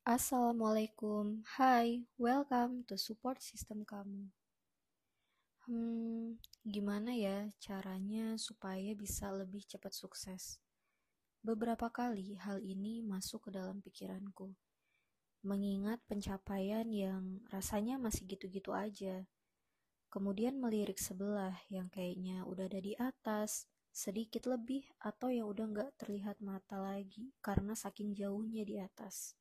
Assalamualaikum, hai, welcome to support system kamu. Hmm, gimana ya caranya supaya bisa lebih cepat sukses? Beberapa kali hal ini masuk ke dalam pikiranku. Mengingat pencapaian yang rasanya masih gitu-gitu aja. Kemudian melirik sebelah yang kayaknya udah ada di atas, sedikit lebih atau yang udah nggak terlihat mata lagi karena saking jauhnya di atas.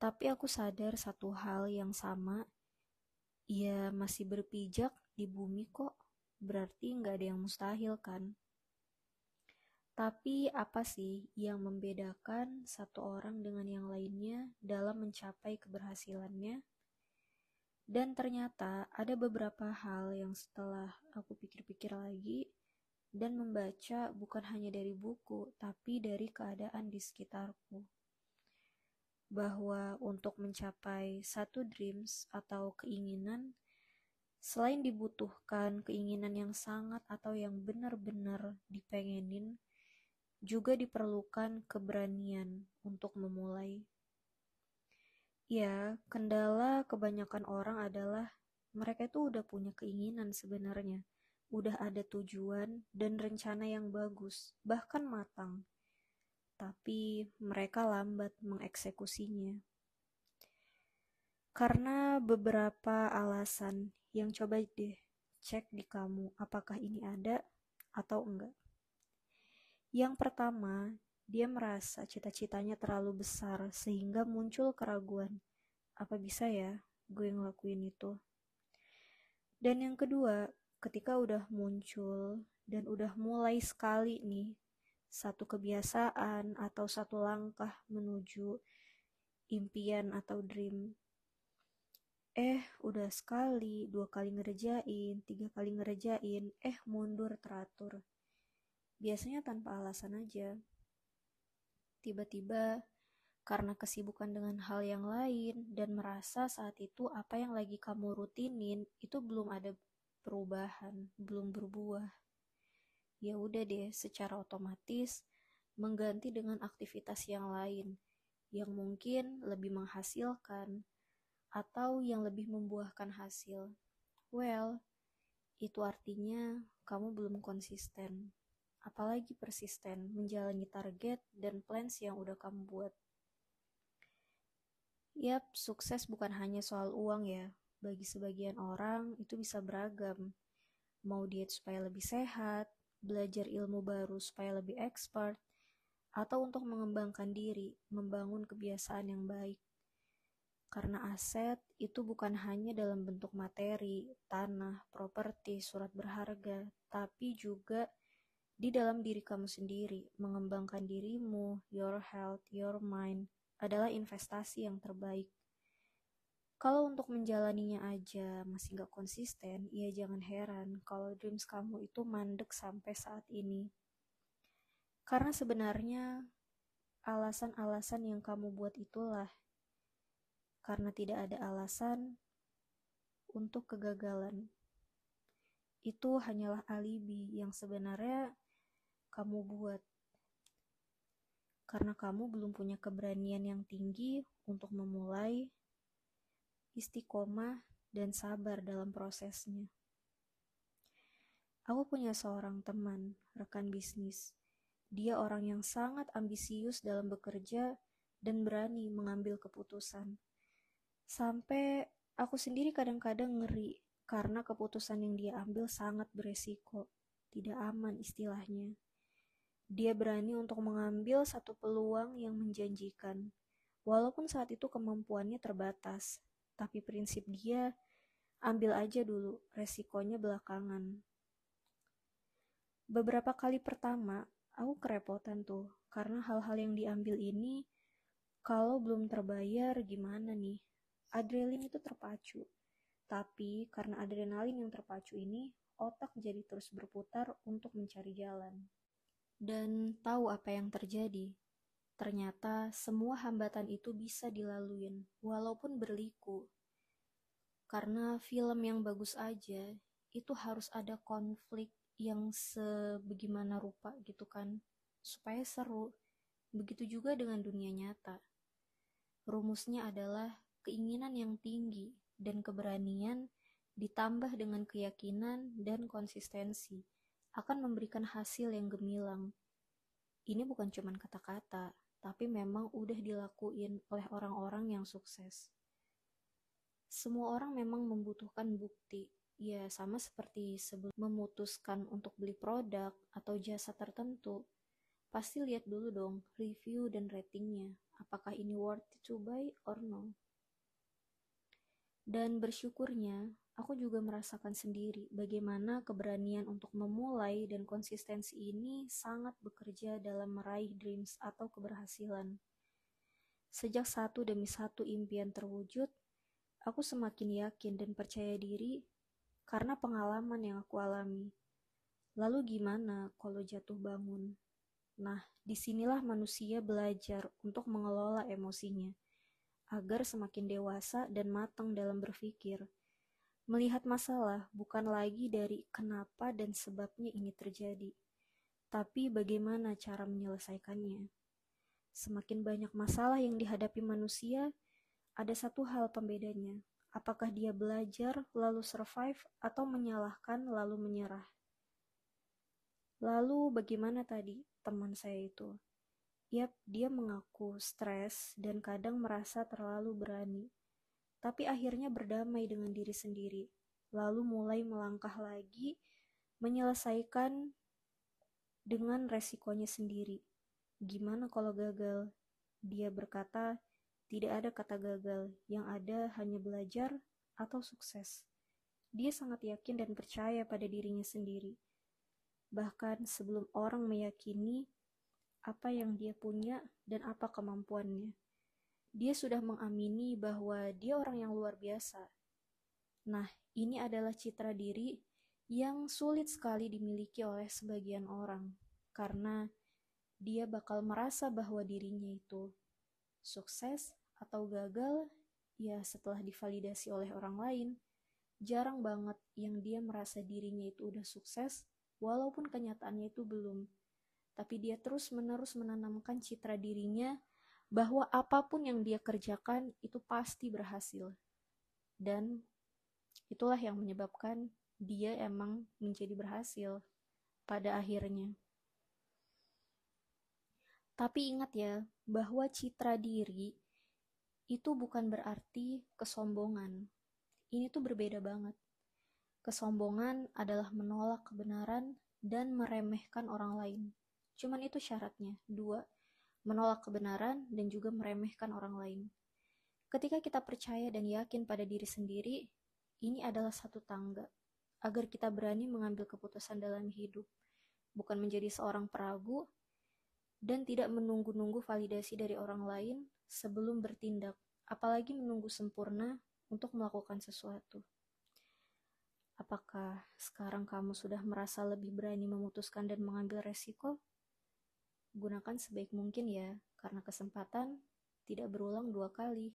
Tapi aku sadar satu hal yang sama, ya masih berpijak di bumi kok, berarti nggak ada yang mustahil kan? Tapi apa sih yang membedakan satu orang dengan yang lainnya dalam mencapai keberhasilannya? Dan ternyata ada beberapa hal yang setelah aku pikir-pikir lagi dan membaca bukan hanya dari buku, tapi dari keadaan di sekitarku bahwa untuk mencapai satu dreams atau keinginan, selain dibutuhkan keinginan yang sangat atau yang benar-benar dipengenin, juga diperlukan keberanian untuk memulai. Ya, kendala kebanyakan orang adalah mereka itu udah punya keinginan sebenarnya, udah ada tujuan dan rencana yang bagus, bahkan matang tapi mereka lambat mengeksekusinya. Karena beberapa alasan yang coba deh cek di kamu apakah ini ada atau enggak. Yang pertama, dia merasa cita-citanya terlalu besar sehingga muncul keraguan. Apa bisa ya gue ngelakuin itu? Dan yang kedua, ketika udah muncul dan udah mulai sekali nih satu kebiasaan atau satu langkah menuju impian atau dream. Eh, udah sekali, dua kali ngerjain, tiga kali ngerjain, eh mundur teratur. Biasanya tanpa alasan aja. Tiba-tiba, karena kesibukan dengan hal yang lain dan merasa saat itu apa yang lagi kamu rutinin itu belum ada perubahan, belum berbuah ya udah deh secara otomatis mengganti dengan aktivitas yang lain yang mungkin lebih menghasilkan atau yang lebih membuahkan hasil. Well, itu artinya kamu belum konsisten, apalagi persisten menjalani target dan plans yang udah kamu buat. Yap, sukses bukan hanya soal uang ya. Bagi sebagian orang itu bisa beragam. Mau diet supaya lebih sehat, belajar ilmu baru supaya lebih expert, atau untuk mengembangkan diri, membangun kebiasaan yang baik. Karena aset itu bukan hanya dalam bentuk materi, tanah, properti, surat berharga, tapi juga di dalam diri kamu sendiri. Mengembangkan dirimu, your health, your mind adalah investasi yang terbaik. Kalau untuk menjalaninya aja masih gak konsisten, ya jangan heran kalau dreams kamu itu mandek sampai saat ini. Karena sebenarnya alasan-alasan yang kamu buat itulah karena tidak ada alasan untuk kegagalan. Itu hanyalah alibi yang sebenarnya kamu buat karena kamu belum punya keberanian yang tinggi untuk memulai istiqomah, dan sabar dalam prosesnya. Aku punya seorang teman, rekan bisnis. Dia orang yang sangat ambisius dalam bekerja dan berani mengambil keputusan. Sampai aku sendiri kadang-kadang ngeri karena keputusan yang dia ambil sangat beresiko, tidak aman istilahnya. Dia berani untuk mengambil satu peluang yang menjanjikan, walaupun saat itu kemampuannya terbatas, tapi prinsip dia ambil aja dulu, resikonya belakangan. Beberapa kali pertama, aku kerepotan tuh, karena hal-hal yang diambil ini, kalau belum terbayar gimana nih? Adrenalin itu terpacu. Tapi karena adrenalin yang terpacu ini, otak jadi terus berputar untuk mencari jalan. Dan tahu apa yang terjadi. Ternyata semua hambatan itu bisa dilaluin, walaupun berliku. Karena film yang bagus aja, itu harus ada konflik yang sebagaimana rupa gitu kan, supaya seru. Begitu juga dengan dunia nyata. Rumusnya adalah keinginan yang tinggi dan keberanian ditambah dengan keyakinan dan konsistensi akan memberikan hasil yang gemilang. Ini bukan cuma kata-kata, tapi memang udah dilakuin oleh orang-orang yang sukses. Semua orang memang membutuhkan bukti, ya sama seperti sebelum memutuskan untuk beli produk atau jasa tertentu, pasti lihat dulu dong review dan ratingnya, apakah ini worth to buy or no. Dan bersyukurnya, aku juga merasakan sendiri bagaimana keberanian untuk memulai dan konsistensi ini sangat bekerja dalam meraih dreams atau keberhasilan. Sejak satu demi satu impian terwujud, aku semakin yakin dan percaya diri karena pengalaman yang aku alami. Lalu gimana kalau jatuh bangun? Nah, di sinilah manusia belajar untuk mengelola emosinya agar semakin dewasa dan matang dalam berpikir. Melihat masalah bukan lagi dari kenapa dan sebabnya ini terjadi, tapi bagaimana cara menyelesaikannya. Semakin banyak masalah yang dihadapi manusia, ada satu hal pembedanya. Apakah dia belajar lalu survive atau menyalahkan lalu menyerah? Lalu bagaimana tadi teman saya itu? Yap, dia mengaku stres dan kadang merasa terlalu berani, tapi akhirnya berdamai dengan diri sendiri, lalu mulai melangkah lagi, menyelesaikan dengan resikonya sendiri. Gimana kalau gagal? Dia berkata, tidak ada kata gagal, yang ada hanya belajar atau sukses. Dia sangat yakin dan percaya pada dirinya sendiri. Bahkan sebelum orang meyakini apa yang dia punya dan apa kemampuannya. Dia sudah mengamini bahwa dia orang yang luar biasa. Nah, ini adalah citra diri yang sulit sekali dimiliki oleh sebagian orang karena dia bakal merasa bahwa dirinya itu sukses atau gagal ya setelah divalidasi oleh orang lain. Jarang banget yang dia merasa dirinya itu udah sukses walaupun kenyataannya itu belum tapi dia terus-menerus menanamkan citra dirinya bahwa apa pun yang dia kerjakan itu pasti berhasil. Dan itulah yang menyebabkan dia emang menjadi berhasil pada akhirnya. Tapi ingat ya, bahwa citra diri itu bukan berarti kesombongan. Ini tuh berbeda banget. Kesombongan adalah menolak kebenaran dan meremehkan orang lain. Cuman itu syaratnya. Dua, menolak kebenaran dan juga meremehkan orang lain. Ketika kita percaya dan yakin pada diri sendiri, ini adalah satu tangga agar kita berani mengambil keputusan dalam hidup, bukan menjadi seorang peragu dan tidak menunggu-nunggu validasi dari orang lain sebelum bertindak, apalagi menunggu sempurna untuk melakukan sesuatu. Apakah sekarang kamu sudah merasa lebih berani memutuskan dan mengambil resiko? Gunakan sebaik mungkin ya, karena kesempatan tidak berulang dua kali.